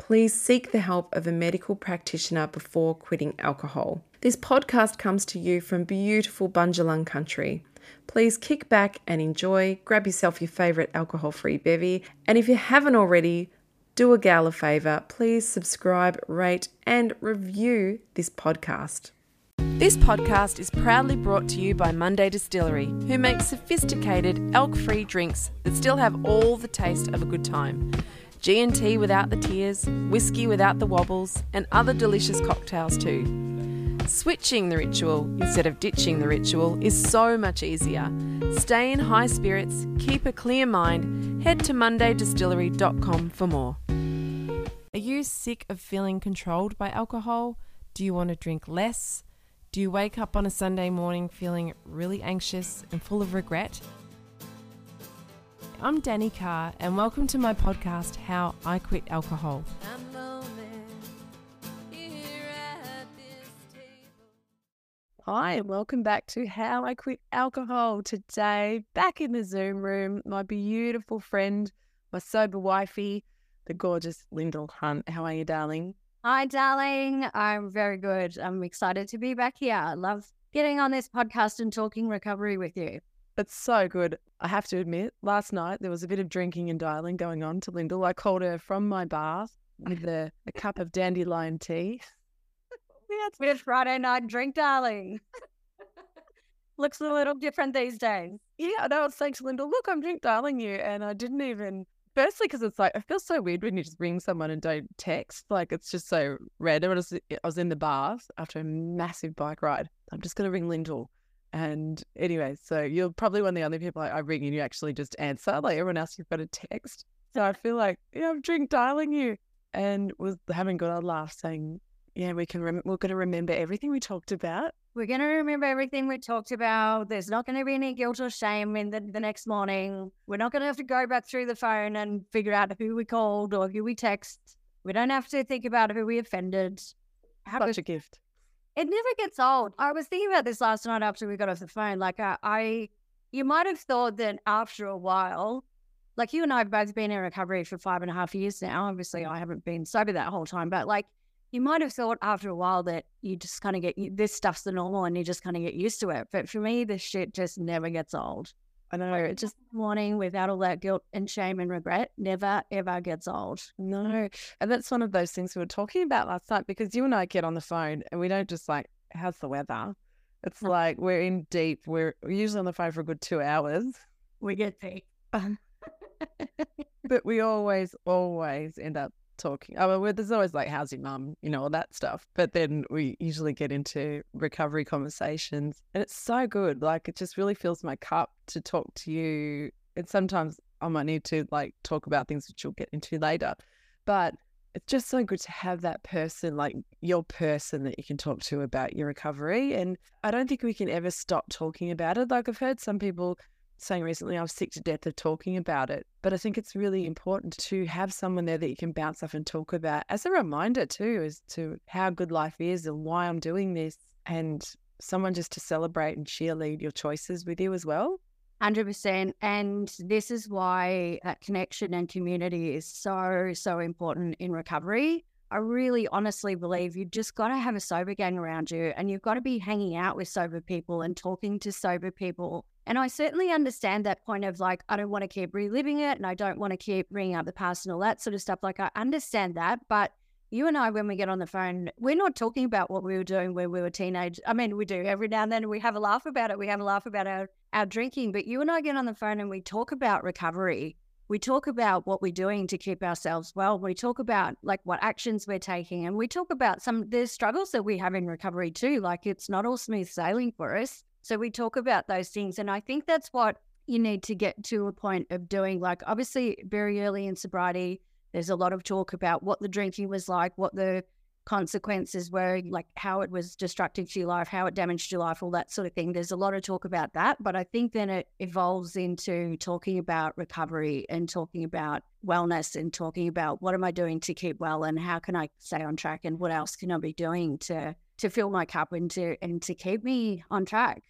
please seek the help of a medical practitioner before quitting alcohol. This podcast comes to you from beautiful Bundjalung country. Please kick back and enjoy, grab yourself your favourite alcohol free bevy, and if you haven't already, do a gal a favour, please subscribe, rate, and review this podcast. This podcast is proudly brought to you by Monday Distillery, who makes sophisticated elk free drinks that still have all the taste of a good time. G&T without the tears, whiskey without the wobbles, and other delicious cocktails too. Switching the ritual instead of ditching the ritual is so much easier. Stay in high spirits, keep a clear mind, head to mondaydistillery.com for more. Are you sick of feeling controlled by alcohol? Do you want to drink less? Do you wake up on a Sunday morning feeling really anxious and full of regret? I'm Danni Carr, and welcome to my podcast, How I Quit Alcohol. Hi, and welcome back to How I Quit Alcohol. Today, back in the Zoom room, my beautiful friend, my sober wifey, the gorgeous Lyndal Hunt. How are you, darling? Hi, darling. I'm very good. I'm excited to be back here. I love getting on this podcast and talking recovery with you. It's so good. I have to admit, last night there was a bit of drinking and dialing going on to Lyndal. I called her from my bath with a, a cup of dandelion tea. It's been a Friday night drink, darling. Looks a little different these days. Yeah, I know. It's saying to Lyndal, look, I'm drink dialing you. And I didn't even, firstly, because it's like, it feels so weird when you just ring someone and don't text. Like, it's just so random. I was, I was in the bath after a massive bike ride. I'm just going to ring Lyndal. And anyway, so you're probably one of the only people I, I ring and you actually just answer. Like everyone else, you've got a text. So I feel like, yeah, I'm drink dialing you. And was having good old laugh saying, yeah, we can, rem- we're going to remember everything we talked about. We're going to remember everything we talked about. There's not going to be any guilt or shame in the, the next morning. We're not going to have to go back through the phone and figure out who we called or who we text. We don't have to think about who we offended. How Such a gift. It never gets old. I was thinking about this last night after we got off the phone. Like, uh, I, you might have thought that after a while, like you and I have both been in recovery for five and a half years now. Obviously, I haven't been sober that whole time, but like, you might have thought after a while that you just kind of get this stuff's the normal and you just kind of get used to it. But for me, this shit just never gets old. I know. Just morning without all that guilt and shame and regret never ever gets old. No. And that's one of those things we were talking about last night because you and I get on the phone and we don't just like, how's the weather? It's like we're in deep. We're usually on the phone for a good two hours. We get deep. but we always, always end up talking. Oh, well, there's always like, how's your mum? You know, all that stuff. But then we usually get into recovery conversations and it's so good. Like, it just really fills my cup to talk to you. And sometimes I might need to like talk about things which you'll get into later. But it's just so good to have that person, like your person that you can talk to about your recovery. And I don't think we can ever stop talking about it. Like I've heard some people saying recently, I was sick to death of talking about it. But I think it's really important to have someone there that you can bounce off and talk about as a reminder, too, as to how good life is and why I'm doing this. And someone just to celebrate and cheerlead your choices with you as well. 100%. And this is why that connection and community is so, so important in recovery. I really honestly believe you just got to have a sober gang around you and you've got to be hanging out with sober people and talking to sober people. And I certainly understand that point of like, I don't want to keep reliving it and I don't want to keep bringing up the past and all that sort of stuff. Like, I understand that. But you and I, when we get on the phone, we're not talking about what we were doing when we were teenage. I mean, we do every now and then. We have a laugh about it. We have a laugh about our, our drinking. But you and I get on the phone and we talk about recovery. We talk about what we're doing to keep ourselves well. We talk about like what actions we're taking, and we talk about some the struggles that we have in recovery too. Like it's not all smooth sailing for us. So we talk about those things, and I think that's what you need to get to a point of doing. Like obviously, very early in sobriety there's a lot of talk about what the drinking was like, what the consequences were, like how it was destructive to your life, how it damaged your life, all that sort of thing. There's a lot of talk about that. But I think then it evolves into talking about recovery and talking about wellness and talking about what am I doing to keep well and how can I stay on track and what else can I be doing to to fill my cup and to and to keep me on track.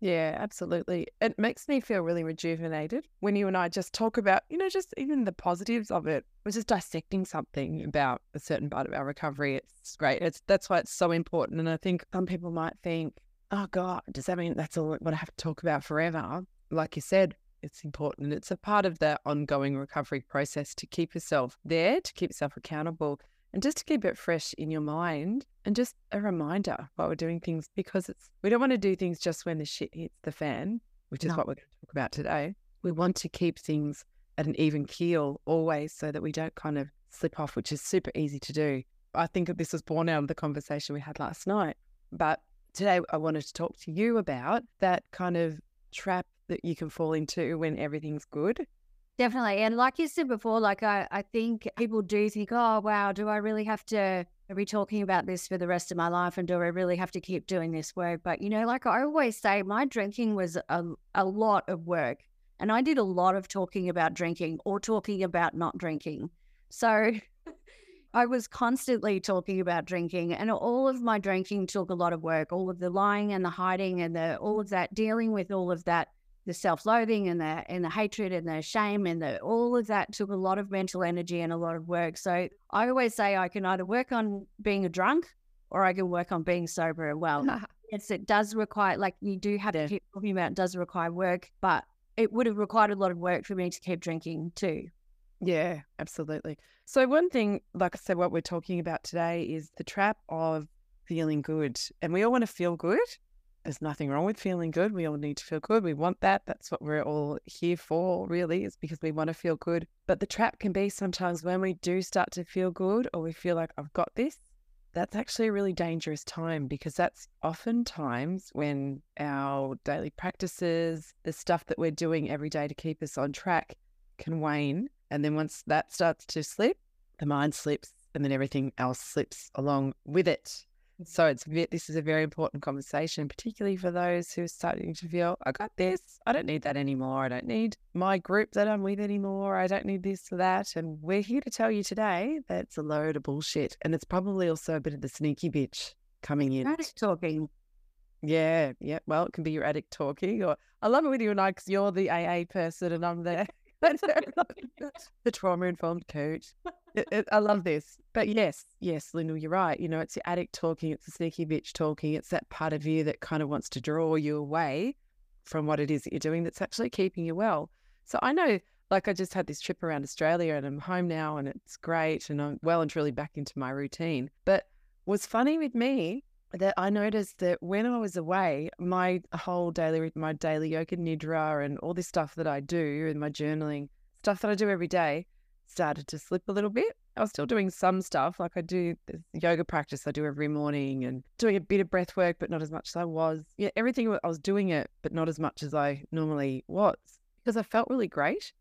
Yeah, absolutely. It makes me feel really rejuvenated when you and I just talk about, you know, just even the positives of it. We're just dissecting something about a certain part of our recovery. It's great. It's that's why it's so important. And I think some people might think, oh God, does that mean that's all what I have to talk about forever? Like you said, it's important. It's a part of the ongoing recovery process to keep yourself there, to keep yourself accountable, and just to keep it fresh in your mind and just a reminder while we're doing things because it's we don't want to do things just when the shit hits the fan, which is no. what we're going to talk about today. We want to keep things at an even keel always so that we don't kind of slip off, which is super easy to do. I think this was born out of the conversation we had last night. But today I wanted to talk to you about that kind of trap that you can fall into when everything's good Definitely. And like you said before, like I, I think people do think, oh, wow, do I really have to be talking about this for the rest of my life? And do I really have to keep doing this work? But, you know, like I always say, my drinking was a, a lot of work. And I did a lot of talking about drinking or talking about not drinking. So I was constantly talking about drinking, and all of my drinking took a lot of work. All of the lying and the hiding and the all of that, dealing with all of that the self-loathing and the and the hatred and the shame and the all of that took a lot of mental energy and a lot of work. So I always say I can either work on being a drunk or I can work on being sober and well. yes, it does require like you do have to keep talking about it does require work, but it would have required a lot of work for me to keep drinking too. Yeah, absolutely. So one thing, like I said, what we're talking about today is the trap of feeling good. And we all want to feel good. There's nothing wrong with feeling good. We all need to feel good. We want that. That's what we're all here for, really, is because we want to feel good. But the trap can be sometimes when we do start to feel good or we feel like, I've got this, that's actually a really dangerous time because that's oftentimes when our daily practices, the stuff that we're doing every day to keep us on track, can wane. And then once that starts to slip, the mind slips and then everything else slips along with it. So it's this is a very important conversation, particularly for those who are starting to feel, I got this. I don't need that anymore. I don't need my group that I'm with anymore. I don't need this or that. And we're here to tell you today that it's a load of bullshit. And it's probably also a bit of the sneaky bitch coming in. Addict talking. Yeah, yeah. Well, it can be your addict talking, or I love it with you and I because you're the AA person and I'm the the trauma informed coach. It, it, I love this. But yes, yes, Lyndal, you're right. You know, it's the addict talking, it's the sneaky bitch talking, it's that part of you that kind of wants to draw you away from what it is that you're doing that's actually keeping you well. So I know, like, I just had this trip around Australia and I'm home now and it's great and I'm well and truly back into my routine. But what's funny with me that I noticed that when I was away, my whole daily, my daily yoga nidra and all this stuff that I do and my journaling, stuff that I do every day, started to slip a little bit. I was still doing some stuff, like I do the yoga practice I do every morning and doing a bit of breath work, but not as much as I was. Yeah, everything I was doing it, but not as much as I normally was because I felt really great.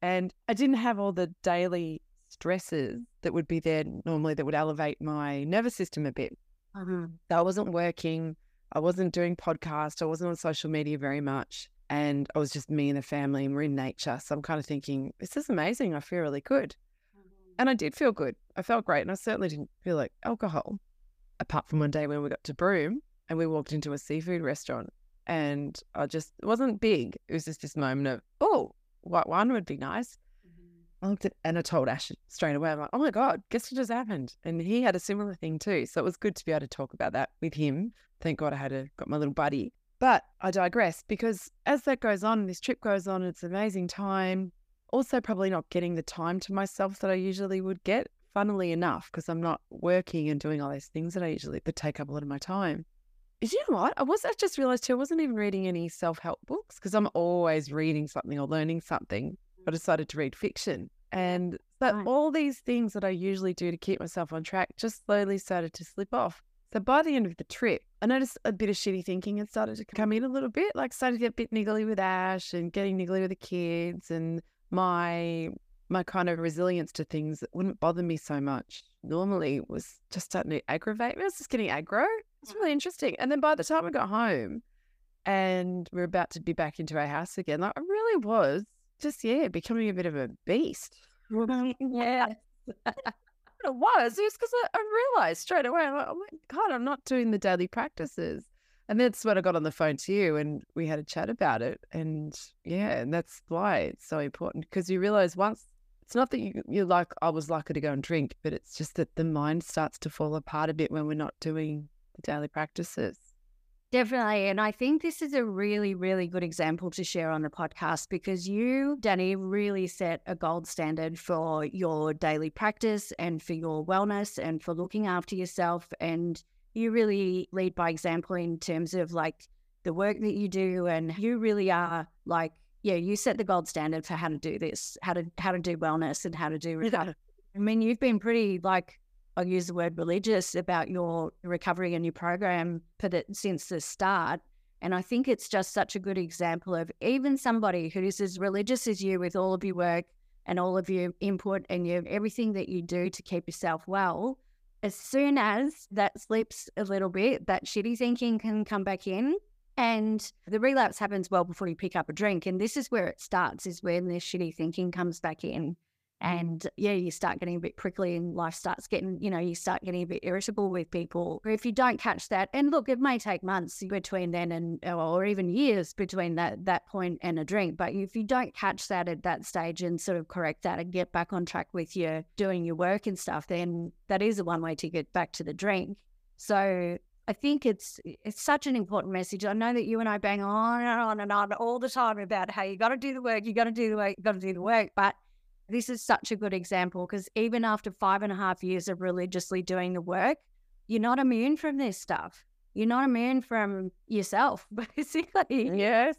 And I didn't have all the daily stresses that would be there normally that would elevate my nervous system a bit. Mm-hmm. I wasn't working, I wasn't doing podcasts, I wasn't on social media very much. And I was just me and the family, and we're in nature. So I'm kind of thinking, this is amazing. I feel really good. Mm-hmm. And I did feel good. I felt great. And I certainly didn't feel like alcohol, apart from one day when we got to Broome and we walked into a seafood restaurant. And I just, it wasn't big. It was just this moment of, oh, white wine would be nice. I looked at and I told Ash straight away, I'm like, oh my God, guess what just happened? And he had a similar thing too. So it was good to be able to talk about that with him. Thank God I had a, got my little buddy. But I digress because as that goes on, this trip goes on, it's an amazing time. Also, probably not getting the time to myself that I usually would get, funnily enough, because I'm not working and doing all those things that I usually that take up a lot of my time. You know what? I was I just realized too, I wasn't even reading any self help books because I'm always reading something or learning something. I decided to read fiction. And that right. all these things that I usually do to keep myself on track just slowly started to slip off. So by the end of the trip, I noticed a bit of shitty thinking had started to come in a little bit, like started to get a bit niggly with Ash and getting niggly with the kids and my my kind of resilience to things that wouldn't bother me so much normally was just starting to aggravate me. I was just getting aggro. It's really mm. interesting. And then by the time we got home and we are about to be back into our house again, like I really was just, yeah, becoming a bit of a beast. yeah. it was. It was because I, I, realized straight away, I'm like, oh my God, I'm not doing the daily practices. And that's when I got on the phone to you and we had a chat about it. And yeah, and that's why it's so important because you realize once it's not that you, you're like, I was lucky to go and drink, but it's just that the mind starts to fall apart a bit when we're not doing the daily practices. Definitely. And I think this is a really, really good example to share on the podcast because you, Danni, really set a gold standard for your daily practice and for your wellness and for looking after yourself. And you really lead by example in terms of like the work that you do. And you really are like, yeah, you set the gold standard for how to do this, how to how to do wellness and how to do recovery. I mean, you've been pretty like I'll use the word religious about your recovery and your program for the, since the start. And I think it's just such a good example of even somebody who is as religious as you with all of your work and all of your input and your everything that you do to keep yourself well. As soon as that slips a little bit, that shitty thinking can come back in. And the relapse happens well before you pick up a drink. And this is where it starts, is when this shitty thinking comes back in. Mm. And yeah, you start getting a bit prickly and life starts getting, you know, you start getting a bit irritable with people. If you don't catch that, and look, it may take months between then and, or even years between that, that point and a drink. But if you don't catch that at that stage and sort of correct that and get back on track with your doing your work and stuff, then that is a one way to get back to the drink. So I think it's it's such an important message. I know that you and I bang on and on and on all the time about how you got to do the work, you got to do the work, you got to do the work, but this is such a good example because even after five and a half years of religiously doing the work, you're not immune from this stuff. You're not immune from yourself, basically. Yes.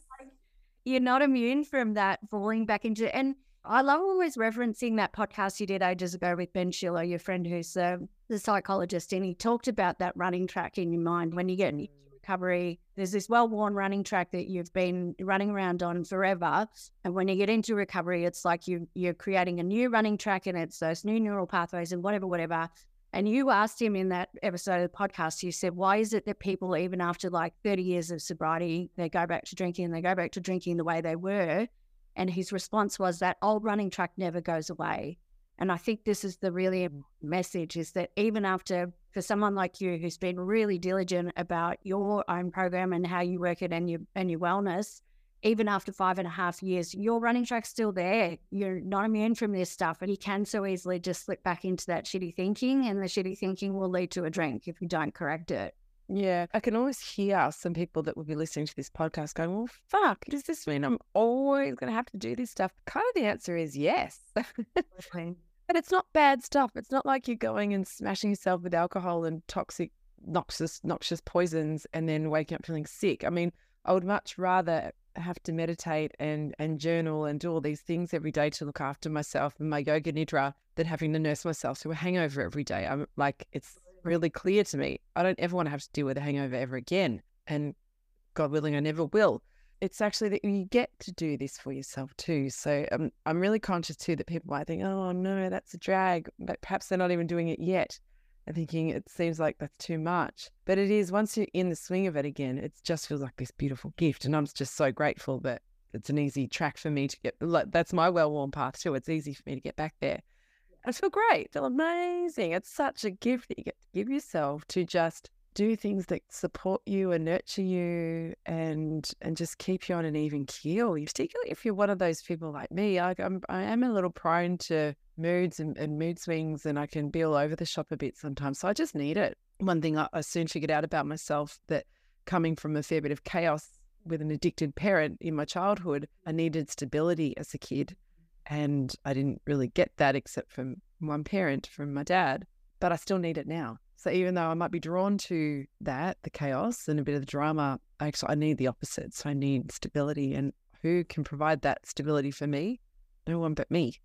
You're not immune from that falling back into and I love always referencing that podcast you did ages ago with Ben Schiller, your friend who's uh, the psychologist, and he talked about that running track in your mind when you get into recovery. There's this well worn running track that you've been running around on forever. And when you get into recovery, it's like you, you're creating a new running track and it's those new neural pathways and whatever, whatever. And you asked him in that episode of the podcast, you said, why is it that people, even after like 30 years of sobriety, they go back to drinking and they go back to drinking the way they were? And his response was that old running track never goes away. And I think this is the really mm. message is that even after, for someone like you who's been really diligent about your own program and how you work it and your, and your wellness, even after five and a half years, your running track's still there. You're not immune from this stuff. And you can so easily just slip back into that shitty thinking, and the shitty thinking will lead to a drink if you don't correct it. Yeah, I can always hear some people that will be listening to this podcast going, well, fuck, does this mean I'm always going to have to do this stuff? Kind of the answer is yes. But it's not bad stuff. It's not like you're going and smashing yourself with alcohol and toxic, noxious, noxious poisons and then waking up feeling sick. I mean, I would much rather have to meditate and and journal and do all these things every day to look after myself and my yoga nidra than having to nurse myself to a hangover every day. I'm like, it's really clear to me. I don't ever want to have to deal with a hangover ever again. And God willing, I never will. It's actually that you get to do this for yourself too. So um, I'm really conscious too that people might think, oh no, that's a drag. But perhaps they're not even doing it yet and thinking it seems like that's too much. But it is, once you're in the swing of it again, it just feels like this beautiful gift. And I'm just so grateful that it's an easy track for me to get, like, that's my well worn path too. It's easy for me to get back there. I feel great, feel amazing. It's such a gift that you get to give yourself to just do things that support you and nurture you and and just keep you on an even keel. Particularly if you're one of those people like me, I, I'm I am a little prone to moods and, and mood swings, and I can be all over the shop a bit sometimes. So I just need it. One thing I, I soon figured out about myself that coming from a fair bit of chaos with an addicted parent in my childhood, I needed stability as a kid. And I didn't really get that except from one parent, from my dad, but I still need it now. So even though I might be drawn to that, the chaos and a bit of the drama, actually I need the opposite. So I need stability. And who can provide that stability for me? No one but me.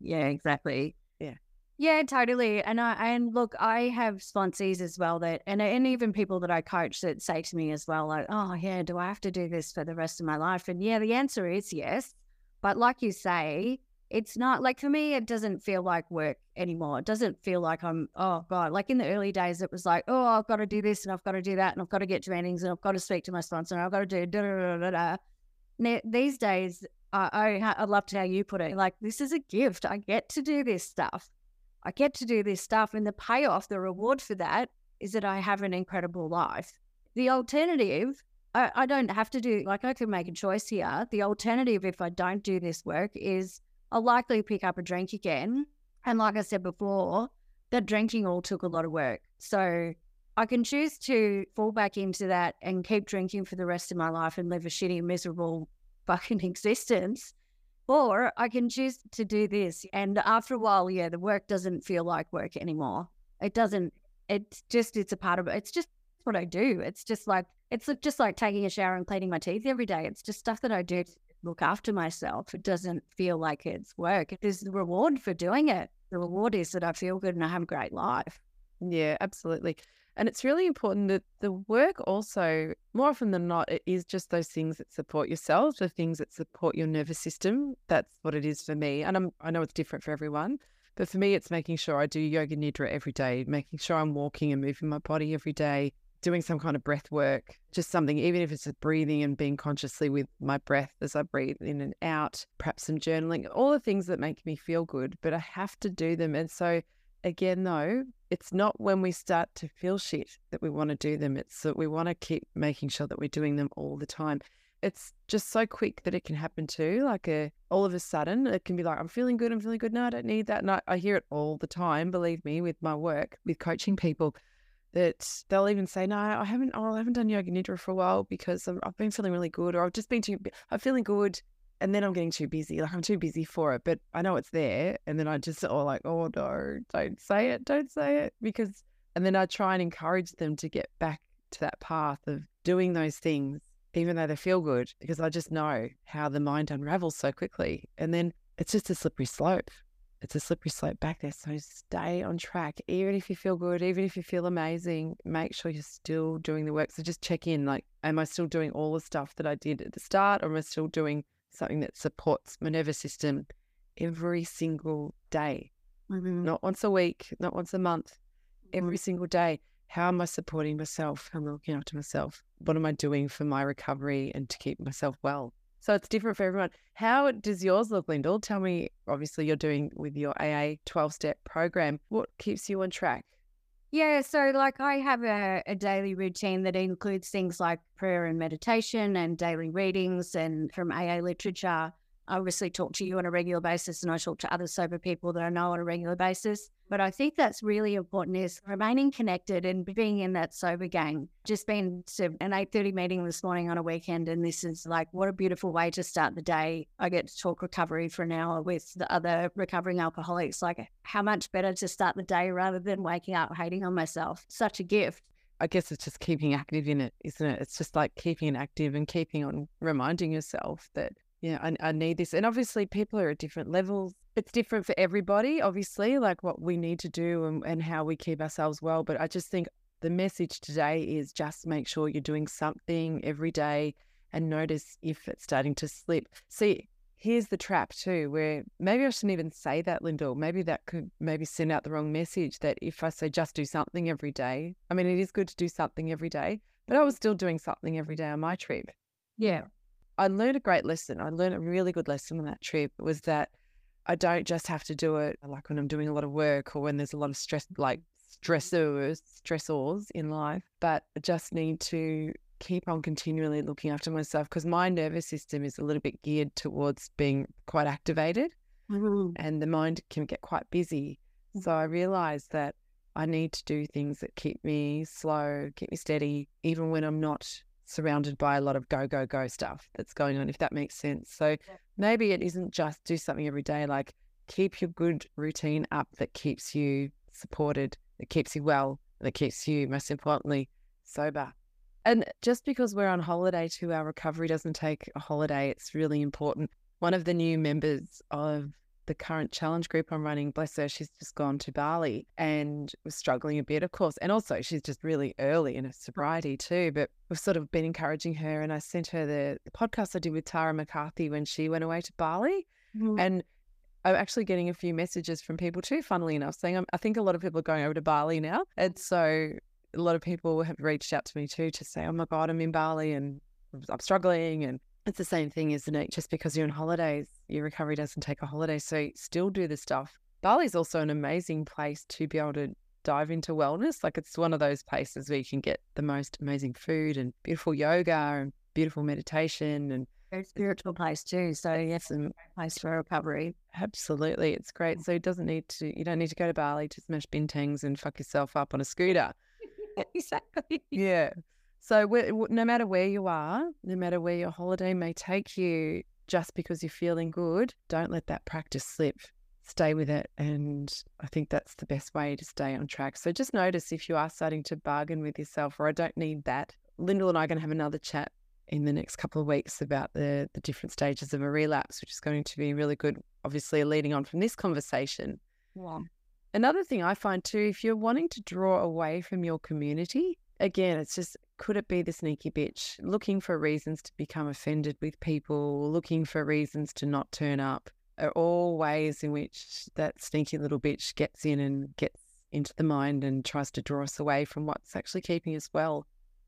Yeah, exactly. Yeah. Yeah, totally. And I and look, I have sponsees as well that and and even people that I coach that say to me as well, like, oh yeah, do I have to do this for the rest of my life? And yeah, the answer is yes. But like you say, it's not like for me, it doesn't feel like work anymore. It doesn't feel like I'm, oh God, like in the early days, it was like, oh, I've got to do this and I've got to do that and I've got to get to and I've got to speak to my sponsor and I've got to do da da da da da. Now, these days, I, I, I loved how you put it. Like, this is a gift. I get to do this stuff. I get to do this stuff. And the payoff, the reward for that is that I have an incredible life. The alternative, I, I don't have to do, like, I can make a choice here. The alternative, if I don't do this work, is I'll likely pick up a drink again. And like I said before, that drinking all took a lot of work. So I can choose to fall back into that and keep drinking for the rest of my life and live a shitty, miserable fucking existence. Or I can choose to do this. And after a while, yeah, the work doesn't feel like work anymore. It doesn't, it's just, it's a part of it. It's just what I do. It's just like, it's just like taking a shower and cleaning my teeth every day. It's just stuff that I do look after myself. It doesn't feel like it's work. There's the reward for doing it. The reward is that I feel good and I have a great life. Yeah, absolutely. And it's really important that the work also, more often than not, it is just those things that support yourself, the things that support your nervous system. That's what it is for me. And I'm, I know it's different for everyone. But for me, it's making sure I do yoga nidra every day, making sure I'm walking and moving my body every day, doing some kind of breath work, just something, even if it's just breathing and being consciously with my breath as I breathe in and out, perhaps some journaling, all the things that make me feel good, but I have to do them. And so, again, though, it's not when we start to feel shit that we want to do them. It's that we want to keep making sure that we're doing them all the time. It's just so quick that it can happen too. Like a all of a sudden, it can be like, I'm feeling good, I'm feeling good. No, I don't need that. And I, I hear it all the time, believe me, with my work, with coaching people that they'll even say, "No, I haven't. Oh, I haven't done yoga nidra for a while because i have been feeling really good, or I've just been too. I'm feeling good, and then I'm getting too busy. Like I'm too busy for it, but I know it's there, and then I just oh like, oh no, don't say it, don't say it, because, and then I try and encourage them to get back to that path of doing those things, even though they feel good, because I just know how the mind unravels so quickly, and then it's just a slippery slope it's a slippery slope back there. So stay on track. Even if you feel good, even if you feel amazing, make sure you're still doing the work. So just check in like, am I still doing all the stuff that I did at the start, or am I still doing something that supports my nervous system every single day? Mm-hmm. Not once a week, not once a month, every mm-hmm. single day. How am I supporting myself? How am I looking after myself? What am I doing for my recovery and to keep myself well? So it's different for everyone. How does yours look, Lyndal? Tell me, obviously, you're doing with your AA 12 step program. What keeps you on track? Yeah, so like I have a, a, daily routine that includes things like prayer and meditation and daily readings and from AA literature. I obviously talk to you on a regular basis and I talk to other sober people that I know on a regular basis. But I think that's really important is remaining connected and being in that sober gang. Just been to an 8.30 meeting this morning on a weekend and this is like, what a beautiful way to start the day. I get to talk recovery for an hour with the other recovering alcoholics. Like how much better to start the day rather than waking up hating on myself. Such a gift. I guess it's just keeping active in it, isn't it? It's just like keeping it active and keeping on reminding yourself that, yeah, I, I need this. And obviously, people are at different levels. It's different for everybody, obviously, like what we need to do and, and how we keep ourselves well. But I just think the message today is just make sure you're doing something every day and notice if it's starting to slip. See, here's the trap too, where maybe I shouldn't even say that, Lyndal. Maybe that could maybe send out the wrong message that if I say just do something every day, I mean, it is good to do something every day, but I was still doing something every day on my trip. Yeah. I learned a great lesson. I learned a really good lesson on that trip was that I don't just have to do it like when I'm doing a lot of work or when there's a lot of stress, like stressors, stressors in life, but I just need to keep on continually looking after myself because my nervous system is a little bit geared towards being quite activated mm-hmm. and the mind can get quite busy. Mm. So I realized that I need to do things that keep me slow, keep me steady, even when I'm not surrounded by a lot of go, go, go stuff that's going on, if that makes sense. So maybe it isn't just do something every day, like keep your good routine up that keeps you supported, that keeps you well, that keeps you, most importantly, sober. And just because we're on holiday too, our recovery doesn't take a holiday. It's really important. One of the new members of the current challenge group I'm running, bless her, she's just gone to Bali and was struggling a bit, of course. And also, she's just really early in her sobriety too. But we've sort of been encouraging her. And I sent her the, the podcast I did with Tara McCarthy when she went away to Bali. Mm-hmm. And I'm actually getting a few messages from people too, funnily enough, saying I think a lot of people are going over to Bali now. And so a lot of people have reached out to me too to say, oh my God, I'm in Bali and I'm struggling. And it's the same thing, isn't it? Just because you're on holidays, your recovery doesn't take a holiday. So still do the stuff. Bali is also an amazing place to be able to dive into wellness. Like it's one of those places where you can get the most amazing food and beautiful yoga and beautiful meditation and very spiritual place too. So yes, a place for recovery. Absolutely, it's great. Mm. So it doesn't need to. You don't need to go to Bali to smash bintangs and fuck yourself up on a scooter. exactly. Yeah. So no matter where you are, no matter where your holiday may take you, just because you're feeling good, don't let that practice slip. Stay with it. And I think that's the best way to stay on track. So just notice if you are starting to bargain with yourself, or I don't need that. Lyndal and I are going to have another chat in the next couple of weeks about the, the different stages of a relapse, which is going to be really good, obviously, leading on from this conversation. Yeah. Another thing I find too, if you're wanting to draw away from your community, again, it's just could it be the sneaky bitch looking for reasons to become offended with people, looking for reasons to not turn up, are all ways in which that sneaky little bitch gets in and gets into the mind and tries to draw us away from what's actually keeping us well.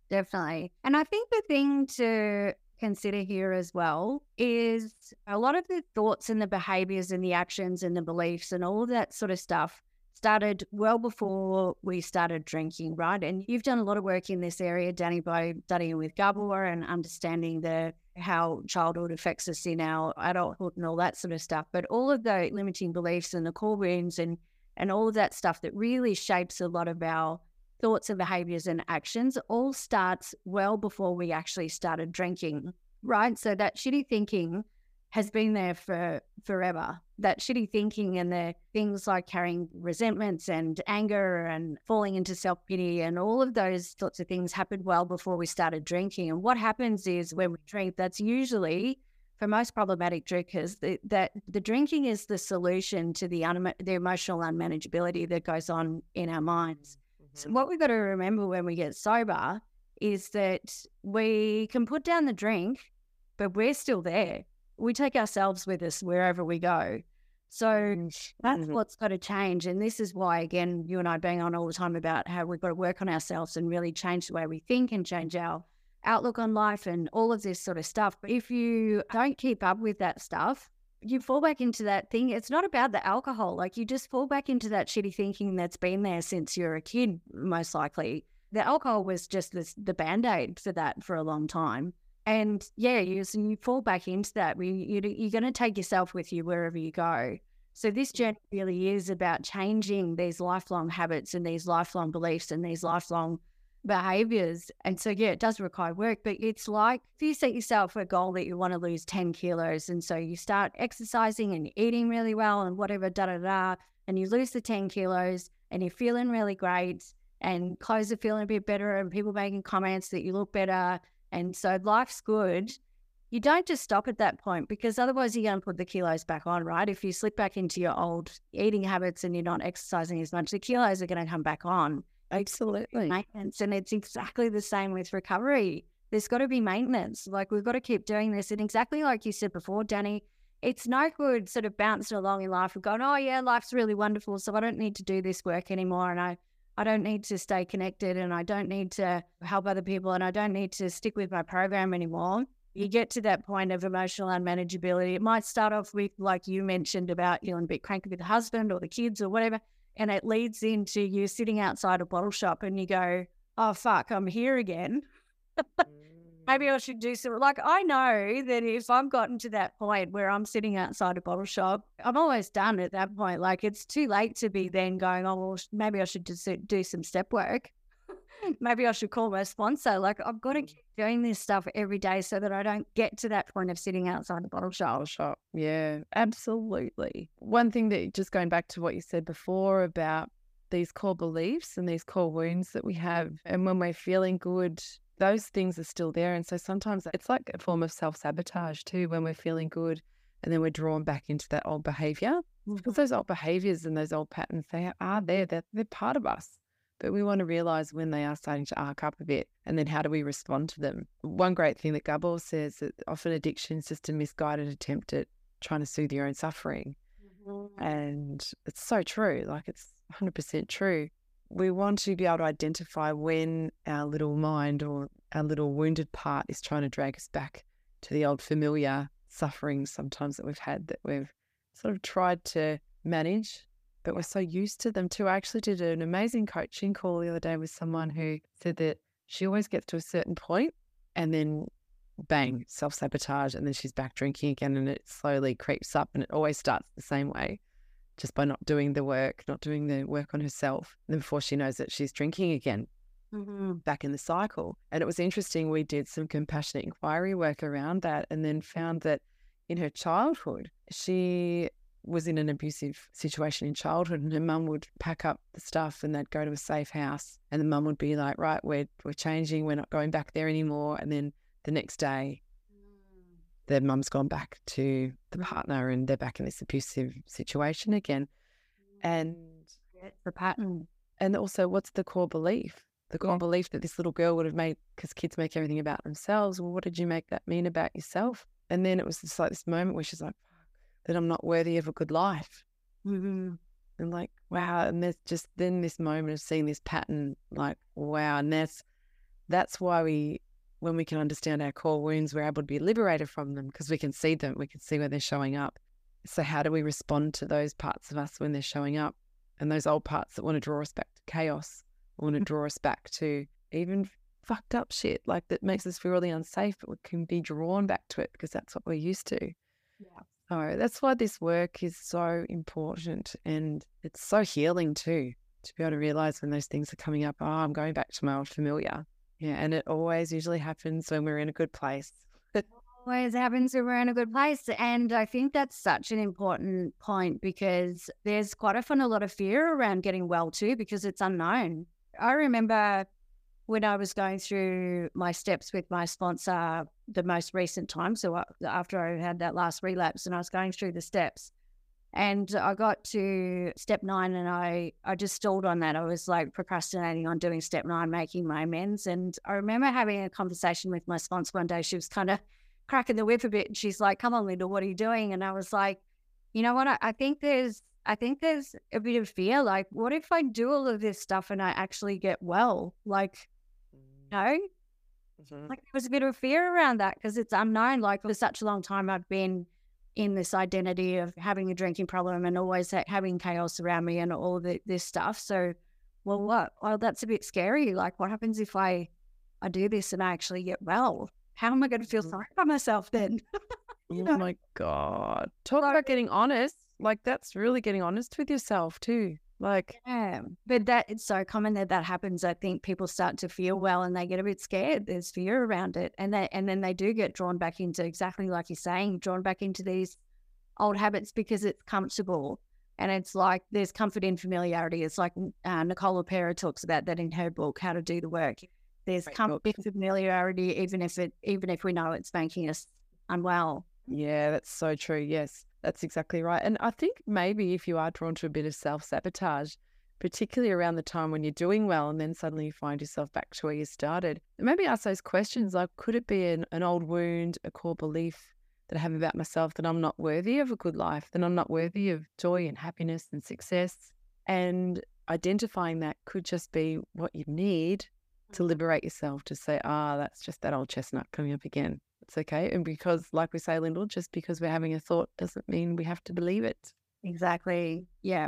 Definitely. And I think the thing to consider here as well is a lot of the thoughts and the behaviors and the actions and the beliefs and all of that sort of stuff started well before we started drinking, right? And you've done a lot of work in this area, Danni, by studying with Gabor and understanding the how childhood affects us in our adulthood and all that sort of stuff. But all of the limiting beliefs and the core wounds and and all of that stuff that really shapes a lot of our thoughts and behaviors and actions all starts well before we actually started drinking, right? So that shitty thinking has been there for forever. That shitty thinking and the things like carrying resentments and anger and falling into self pity and all of those sorts of things happened well before we started drinking. And what happens is when we drink, that's usually for most problematic drinkers the, that the drinking is the solution to the un- the emotional unmanageability that goes on in our minds. Mm-hmm. So what we've got to remember when we get sober is that we can put down the drink, but we're still there we take ourselves with us wherever we go. So mm, that's mm-hmm. what's got to change. And this is why, again, you and I bang on all the time about how we've got to work on ourselves and really change the way we think and change our outlook on life and all of this sort of stuff. But if you don't keep up with that stuff, you fall back into that thing. It's not about the alcohol. Like you just fall back into that shitty thinking that's been there since you're a kid, most likely. The alcohol was just this, the band aid for that for a long time. And yeah, you, you fall back into that. You, you're going to take yourself with you wherever you go. So this journey really is about changing these lifelong habits and these lifelong beliefs and these lifelong behaviors. And so, yeah, it does require work, but it's like if you set yourself a goal that you want to lose 10 kilos, and so you start exercising and eating really well and whatever, da da da, and you lose the 10 kilos and you're feeling really great and clothes are feeling a bit better and people making comments that you look better. And so life's good. You don't just stop at that point because otherwise you're going to put the kilos back on, right? If you slip back into your old eating habits and you're not exercising as much, the kilos are going to come back on. Absolutely. Maintenance. And it's exactly the same with recovery. There's got to be maintenance. Like we've got to keep doing this. And exactly like you said before, Danni, it's no good sort of bouncing along in life and going, oh, yeah, life's really wonderful. So I don't need to do this work anymore. And I, I don't need to stay connected and I don't need to help other people and I don't need to stick with my program anymore. You get to that point of emotional unmanageability. It might start off with, like you mentioned, about feeling a bit cranky with the husband or the kids or whatever. And it leads into you sitting outside a bottle shop and you go, oh, fuck, I'm here again. Mm. Maybe I should do some. Like, I know that if I've gotten to that point where I'm sitting outside a bottle shop, I'm almost done at that point. Like, it's too late to be then going, oh, well, maybe I should just uh, do some step work. maybe I should call my sponsor. Like, I've got to mm. keep doing this stuff every day so that I don't get to that point of sitting outside a bottle shop. Bottle shop. Yeah, absolutely. One thing that just going back to what you said before about these core beliefs and these core wounds that we have. And when we're feeling good, those things are still there. And so sometimes it's like a form of self sabotage too when we're feeling good and then we're drawn back into that old behavior. Mm-hmm. Because those old behaviors and those old patterns, they are there, they're, they're part of us. But we want to realize when they are starting to arc up a bit and then how do we respond to them. One great thing that Gabor says that often addiction is just a misguided attempt at trying to soothe your own suffering. Mm-hmm. And it's so true. Like it's 100% true we want to be able to identify when our little mind or our little wounded part is trying to drag us back to the old familiar sufferings sometimes that we've had that we've sort of tried to manage, but we're so used to them too. I actually did an amazing coaching call the other day with someone who said that she always gets to a certain point and then bang, self sabotage, and then she's back drinking again and it slowly creeps up and it always starts the same way just by not doing the work, not doing the work on herself. And before she knows it, she's drinking again, mm-hmm. back in the cycle. And it was interesting. We did some compassionate inquiry work around that and then found that in her childhood, she was in an abusive situation in childhood and her mum would pack up the stuff and they'd go to a safe house and the mum would be like, right, we're, we're changing, we're not going back there anymore. And then the next day their mum's gone back to the partner and they're back in this abusive situation again. And the pattern. And also, what's the core belief? The core yeah. belief that this little girl would have made, because kids make everything about themselves. Well, what did you make that mean about yourself? And then it was just like this moment where she's like, that I'm not worthy of a good life. Mm-hmm. And like, wow. And there's just then this moment of seeing this pattern, like, wow. And that's, that's why we when we can understand our core wounds, we're able to be liberated from them because we can see them, we can see where they're showing up. So, how do we respond to those parts of us when they're showing up? And those old parts that want to draw us back to chaos, want to draw us back to even fucked up shit, like that makes us feel really unsafe, but we can be drawn back to it because that's what we're used to. Yeah. So, that's why this work is so important and it's so healing too, to be able to realize when those things are coming up, oh, I'm going back to my old familiar yeah, and it always usually happens when we're in a good place. always happens when we're in a good place. And I think that's such an important point because there's quite often a lot of fear around getting well too because it's unknown. I remember when I was going through my steps with my sponsor the most recent time. So uh, after I had that last relapse and I was going through the steps, and I got to step nine and I, I just stalled on that. I was like procrastinating on doing step nine, making my amends. And I remember having a conversation with my sponsor one day. She was kind of cracking the whip a bit. And she's like, come on, Linda, what are you doing? And I was like, you know what? I, I think there's, I think there's a bit of fear. Like, what if I do all of this stuff and I actually get well? Like, no, mm-hmm. like there was a bit of fear around that because it's unknown. Like for such a long time, I've been in this identity of having a drinking problem and always having chaos around me and all the, this stuff. So, well, what? Well, that's a bit scary. Like, what happens if I I do this and I actually get well? How am I going to feel mm. sorry for myself then? oh my god! Talk about getting honest. Like that's really getting honest with yourself too. Like, yeah, but that it's so common that that happens. I think people start to feel well and they get a bit scared. There's fear around it, and they and then they do get drawn back into exactly like you're saying, drawn back into these old habits because it's comfortable. And it's like there's comfort in familiarity. It's like uh, Nicole LePera talks about that in her book, How to Do the Work. There's Great comfort in familiarity, even if it even if we know it's making us unwell. Yeah, that's so true. Yes, that's exactly right. And I think maybe if you are drawn to a bit of self sabotage, particularly around the time when you're doing well and then suddenly you find yourself back to where you started, maybe ask those questions like, could it be an, an old wound, a core belief that I have about myself that I'm not worthy of a good life, that I'm not worthy of joy and happiness and success? And identifying that could just be what you need to liberate yourself to say, ah, that's just that old chestnut coming up again. It's okay. And because, like we say, Lyndal, just because we're having a thought doesn't mean we have to believe it. Exactly. Yeah.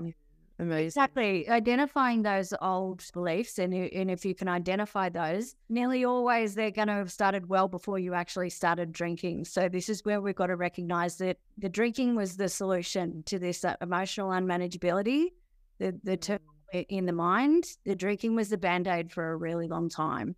Amazing. Exactly. Identifying those old beliefs, and, and if you can identify those, nearly always they're going to have started well before you actually started drinking. So, this is where we've got to recognize that the drinking was the solution to this uh, emotional unmanageability, the, the turmoil in the mind. The drinking was the band aid for a really long time.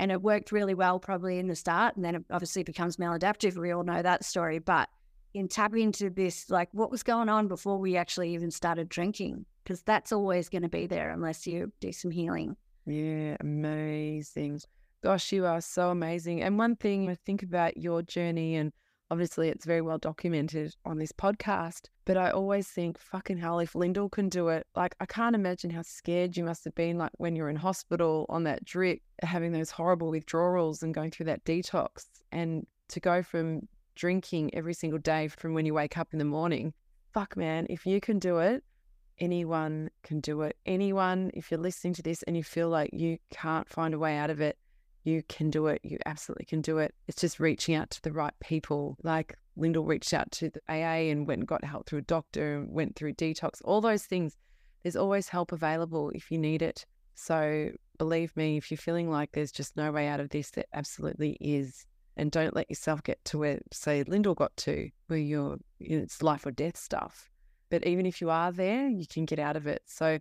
And it worked really well, probably in the start. And then it obviously becomes maladaptive. We all know that story. But in tapping into this, like what was going on before we actually even started drinking, because that's always going to be there unless you do some healing. Yeah, amazing. Gosh, you are so amazing. And one thing I think about your journey, and obviously it's very well documented on this podcast, but I always think, fucking hell, if Lyndal can do it, like I can't imagine how scared you must have been, like when you're in hospital on that drip, having those horrible withdrawals and going through that detox, and to go from drinking every single day from when you wake up in the morning. Fuck, man, if you can do it, anyone can do it. Anyone, if you're listening to this and you feel like you can't find a way out of it, you can do it. You absolutely can do it. It's just reaching out to the right people. Like Lyndal reached out to the AA and went and got help through a doctor and went through detox, all those things. There's always help available if you need it. So believe me, if you're feeling like there's just no way out of this, there absolutely is. And don't let yourself get to where, say, Lyndal got to, where you're, you know, it's life or death stuff. But even if you are there, you can get out of it. So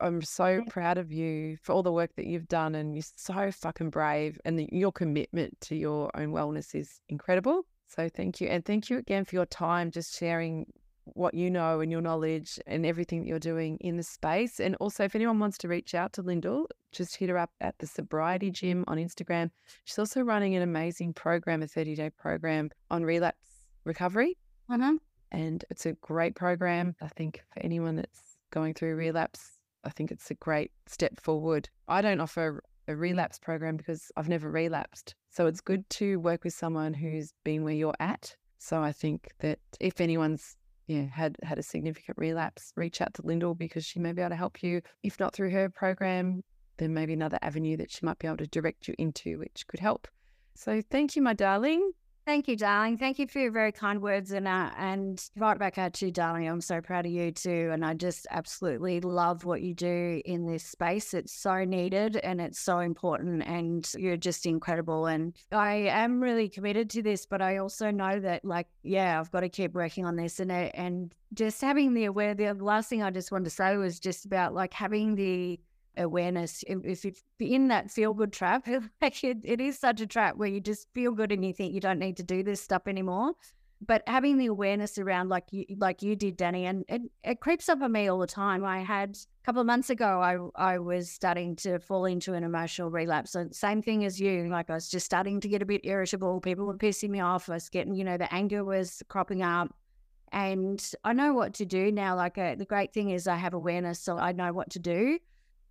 I'm so proud of you for all the work that you've done, and you're so fucking brave, and the, your commitment to your own wellness is incredible. So thank you, and thank you again for your time, just sharing what you know and your knowledge and everything that you're doing in the space. And also, if anyone wants to reach out to Lyndal, just hit her up at the Sobriety Gym on Instagram. She's also running an amazing program, a 30 day program on relapse recovery Uh-huh. and it's a great program. I think for anyone that's going through relapse, I think it's a great step forward. I don't offer a relapse program because I've never relapsed. So it's good to work with someone who's been where you're at. So I think that if anyone's yeah, had had a significant relapse, reach out to Lyndal because she may be able to help you. If not through her program, then maybe another avenue that she might be able to direct you into, which could help. So thank you, my darling. Thank you, darling. Thank you for your very kind words, and uh, and right back at you, darling. I'm so proud of you too, and I just absolutely love what you do in this space. It's so needed and it's so important, and you're just incredible. And I am really committed to this, but I also know that, like, yeah, I've got to keep working on this, and uh, and just having the aware. The last thing I just wanted to say was just about like having the awareness if, you're in that feel good trap like it, it is such a trap where you just feel good and you think you don't need to do this stuff anymore. But having the awareness around like you like you did Danni and it, it creeps up on me all the time. I had a couple of months ago i i was starting to fall into an emotional relapse so same thing as you like i was just starting to get a bit irritable. People were pissing me off. I was getting you know the anger was cropping up. And i know what to do now. Like uh, the great thing is i have awareness so i know what to do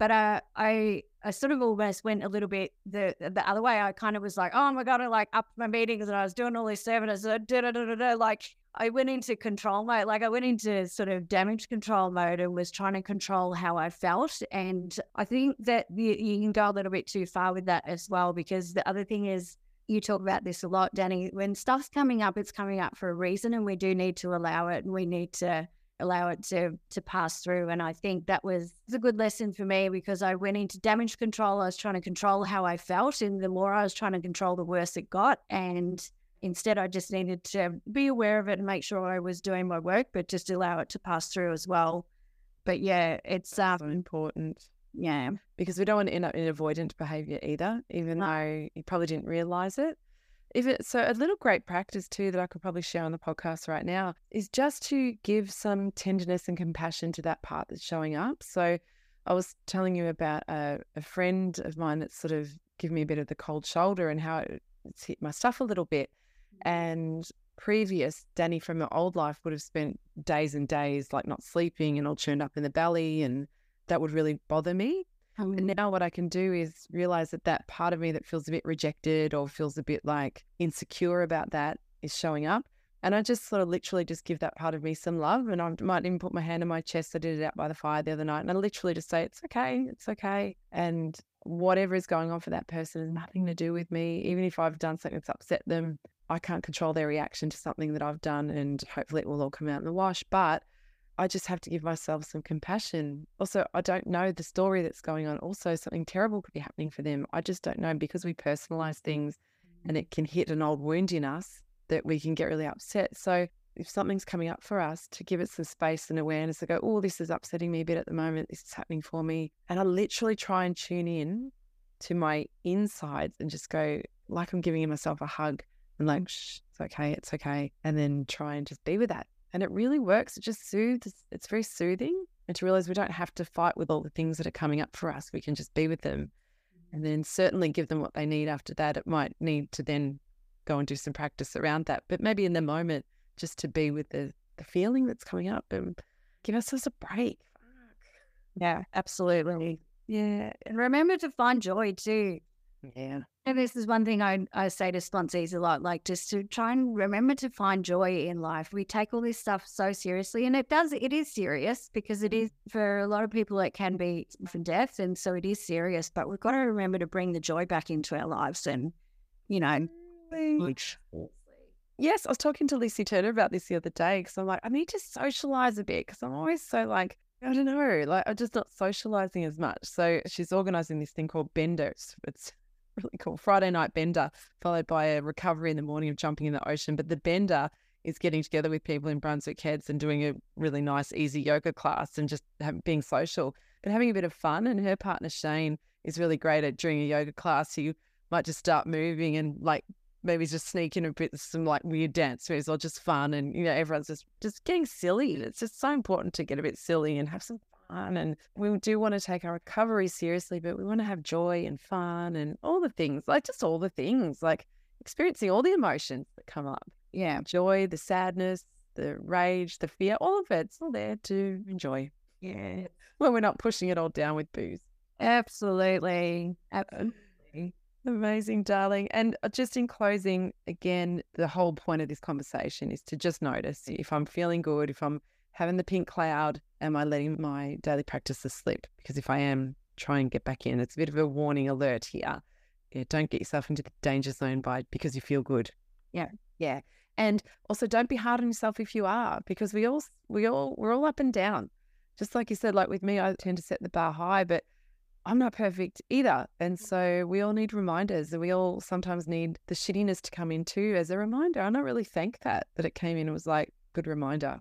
but uh, I I sort of almost went a little bit the the other way. I kind of was like, oh my god, I like up my meetings and I was doing all I was uh, like I went into control mode, like I went into sort of damage control mode and was trying to control how I felt. And I think that you, you can go a little bit too far with that as well because the other thing is you talk about this a lot, Danni. When stuff's coming up, it's coming up for a reason, and we do need to allow it, and we need to allow it to to pass through. And I think that was a good lesson for me because I went into damage control. I was trying to control how I felt, and the more I was trying to control, the worse it got. And instead, I just needed to be aware of it and make sure I was doing my work, but just allow it to pass through as well. But yeah, it's um, So important. yeah, because we don't want to end up in avoidant behavior either, even No. though you probably didn't realize it. If it, so, a little great practice too that I could probably share on the podcast right now is just to give some tenderness and compassion to that part that's showing up. So, I was telling you about a, a friend of mine that's sort of given me a bit of the cold shoulder and how it's hit my stuff a little bit. Mm-hmm. And previous, Danni from her old life would have spent days and days like not sleeping and all churned up in the belly, and that would really bother me. Um, and now what I can do is realize that that part of me that feels a bit rejected or feels a bit like insecure about that is showing up. And I just sort of literally just give that part of me some love. And I might even put my hand on my chest. I did it out by the fire the other night. And I literally just say, it's okay. It's okay. And whatever is going on for that person has nothing to do with me. Even if I've done something that's upset them, I can't control their reaction to something that I've done. And hopefully it will all come out in the wash. But I just have to give myself some compassion. Also, I don't know the story that's going on. Also, something terrible could be happening for them. I just don't know because we personalize mm-hmm. things and it can hit an old wound in us that we can get really upset. So, if something's coming up for us, to give it some space and awareness to go, oh, this is upsetting me a bit at the moment. This is happening for me. And I literally try and tune in to my insides and just go, like I'm giving myself a hug and like, Shh, it's okay, it's okay. And then try and just be with that and it really works. It just soothes, it's very soothing. And to realize we don't have to fight with all the things that are coming up for us. We can just be with them mm-hmm. and then certainly give them what they need after that. It might need to then go and do some practice around that. But maybe in the moment, just to be with the, the feeling that's coming up and give ourselves a break. Yeah, absolutely. Yeah. And remember to find joy too. Yeah. And this is one thing I, I say to sponsees a lot, like just to try and remember to find joy in life. We take all this stuff so seriously, and it does, it is serious because it mm-hmm. is for a lot of people, it can be for death. And so it is serious, but we've got to remember to bring the joy back into our lives and, you know, Yes, I was talking to Lucy Turner about this the other day because I'm like, I need to socialize a bit because I'm always so like, I don't know, like I'm just not socializing as much. So she's organizing this thing called Benders. It's really cool. Friday night bender, followed by a recovery in the morning of jumping in the ocean. But the bender is getting together with people in Brunswick Heads and doing a really nice, easy yoga class and just being social, but having a bit of fun. And her partner Shane is really great at during a yoga class. You might just start moving and like maybe just sneak in a bit some like weird dance moves or just fun and you know everyone's just just getting silly. It's just so important to get a bit silly and have some And we do want to take our recovery seriously, but we want to have joy and fun and all the things, like just all the things, like experiencing all the emotions that come up. Yeah, joy, the sadness, the rage, the fear, all of. It's all there to enjoy. Yeah. When we're not pushing it all down with booze. Absolutely. Absolutely. Amazing, darling. And uh, just in closing, again, the whole point of this conversation is to just notice if I'm feeling good, if I'm having the pink cloud, am I letting my daily practices slip? Because if I am, try and get back in. It's a bit of a warning alert here. Yeah, don't get yourself into the danger zone by because you feel good. Yeah. Yeah. And also don't be hard on yourself if you are, because we all we all we're all up and down. Just like you said, like with me, I tend to set the bar high, but I'm not perfect either. And so we all need reminders and we all sometimes need the shittiness to come in too as a reminder. And I don't really thank that that it came in and was like, good reminder.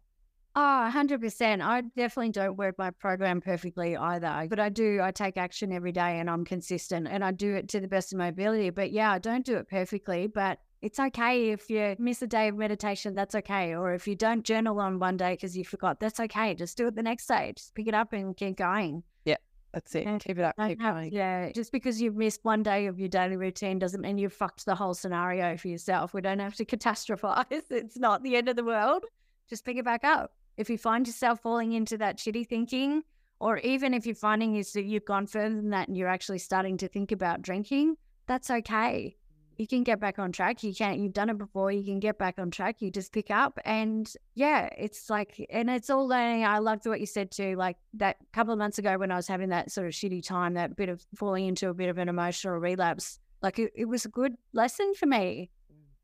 Oh, 100%. I definitely don't work my program perfectly either, but I do. I take action every day and I'm consistent and I do it to the best of my ability. But yeah, I don't do it perfectly, but it's okay if you miss a day of meditation, that's okay. Or if you don't journal on one day because you forgot, that's okay. Just do it the next day. Just pick it up and keep going. Yeah, that's it. Yeah, Keep it up. Keep have- going. Yeah, just because you've missed one day of your daily routine doesn't mean you've fucked the whole scenario for yourself. We don't have to catastrophize. It's not the end of the world. Just pick it back up. If you find yourself falling into that shitty thinking, or even if you're finding is that you've gone further than that and you're actually starting to think about drinking, that's okay. You can get back on track. You can't, you've done it before. You can get back on track. You just pick up. And yeah, it's like, and it's all learning. I loved what you said too. Like that couple of months ago when I was having that sort of shitty time, that bit of falling into a bit of an emotional relapse, like it, it was a good lesson for me.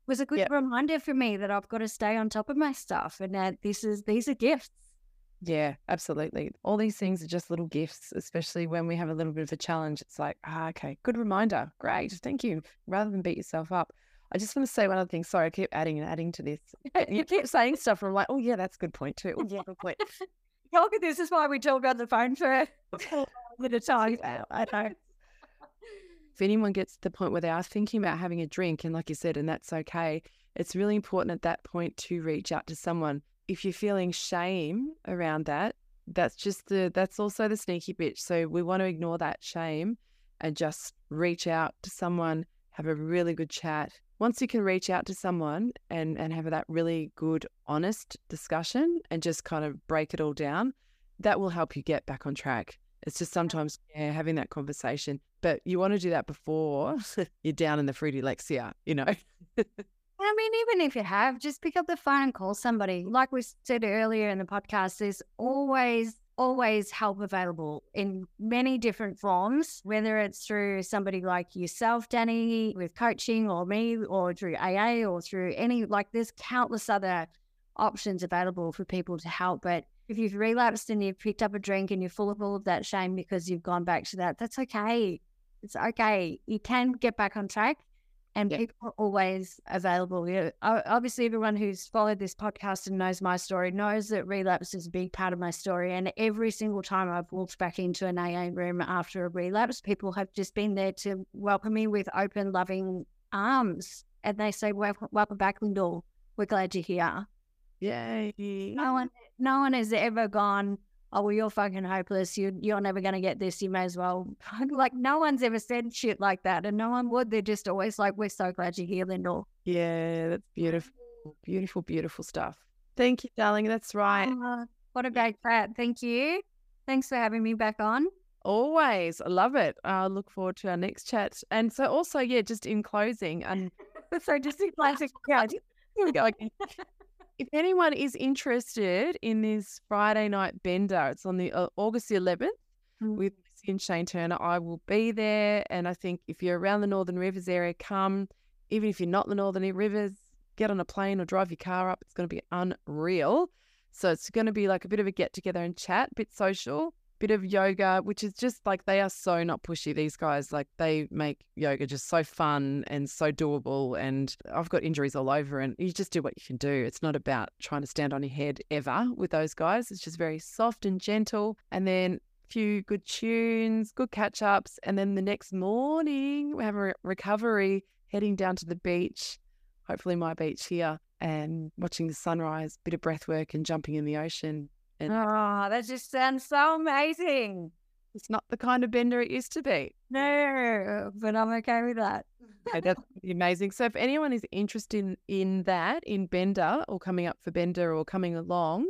Was a good Yep. reminder for me that I've got to stay on top of my stuff and that this is, these are gifts. Yeah, absolutely. All these things are just little gifts, especially when we have a little bit of a challenge. It's like, ah, okay, good reminder. Great. Thank you. Rather than beat yourself up. I just want to say one other thing. Sorry, I keep adding and adding to this. You keep saying stuff, and I'm like, oh, yeah, that's a good point too. Oh, yeah, good point. Look, this is why we talk on the phone for a bit of time. I know. If anyone gets to the point where they are thinking about having a drink, and like you said, and that's okay, it's really important at that point to reach out to someone. If you're feeling shame around that, that's just the that's also the sneaky bitch. So we want to ignore that shame and just reach out to someone, have a really good chat. Once you can reach out to someone and and have that really good honest discussion and just kind of break it all down, that will help you get back on track. It's just sometimes yeah, having that conversation, but you want to do that before you're down in the fruity lexia, you know. I mean, even if you have, just pick up the phone and call somebody. Like we said earlier in the podcast, there's always, always help available in many different forms, whether it's through somebody like yourself, Danni, with coaching, or me, or through AA, or through any, like, there's countless other options available for people to help. But if you've relapsed and you've picked up a drink and you're full of all of that shame because you've gone back to that, that's okay. It's okay. You can get back on track and people are always available. You know, obviously, everyone who's followed this podcast and knows my story knows that relapse is a big part of my story. And every single time I've walked back into an AA room after a relapse, people have just been there to welcome me with open, loving arms. And they say, Welcome back, Lyndal. We're glad you're here. Yay. No one, no one has ever gone, oh well you're fucking hopeless. You you're never going to get this. You may as well like no one's ever said shit like that and no one would. They're just always like we're so glad you're here Lyndal. Yeah that's beautiful beautiful beautiful stuff. Thank you darling. That's right. Uh, what a great chat. Thank you. Thanks for having me back on. Always. I love it. I look forward to our next chat. And so also yeah just in closing and so just in closing yeah here we go again if anyone is interested in this Friday night bender, it's on the uh, August the 11th mm. with Lucy and Shane Turner. I will be there, and I think if you're around the Northern Rivers area, come. Even if you're not the Northern Rivers, get on a plane or drive your car up. It's going to be unreal. So it's going to be like a bit of a get together and chat, bit social bit of yoga, which is just like they are so not pushy. These guys, like they make yoga just so fun and so doable. And I've got injuries all over, and you just do what you can do. It's not about trying to stand on your head ever with those guys. It's just very soft and gentle. And then a few good tunes, good catch ups. And then the next morning, we have a re- recovery heading down to the beach, hopefully my beach here, and watching the sunrise, bit of breath work and jumping in the ocean and oh, that just sounds so amazing. It's not the kind of bender it used to be. No, but I'm okay with that. that's amazing. So if anyone is interested in, in that, in Bender or coming up for Bender or coming along,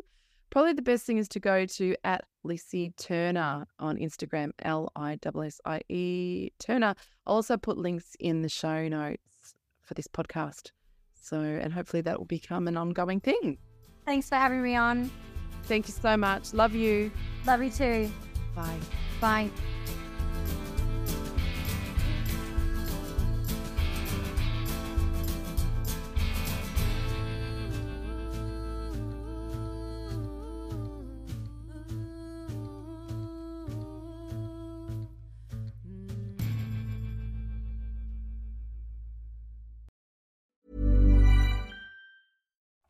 probably the best thing is to go to at Lissie Turner on Instagram, L I S S I E Turner. I'll also put links in the show notes for this podcast. So, and hopefully that will become an ongoing thing. Thanks for having me on. Thank you so much. Love you. Love you too. Bye. Bye.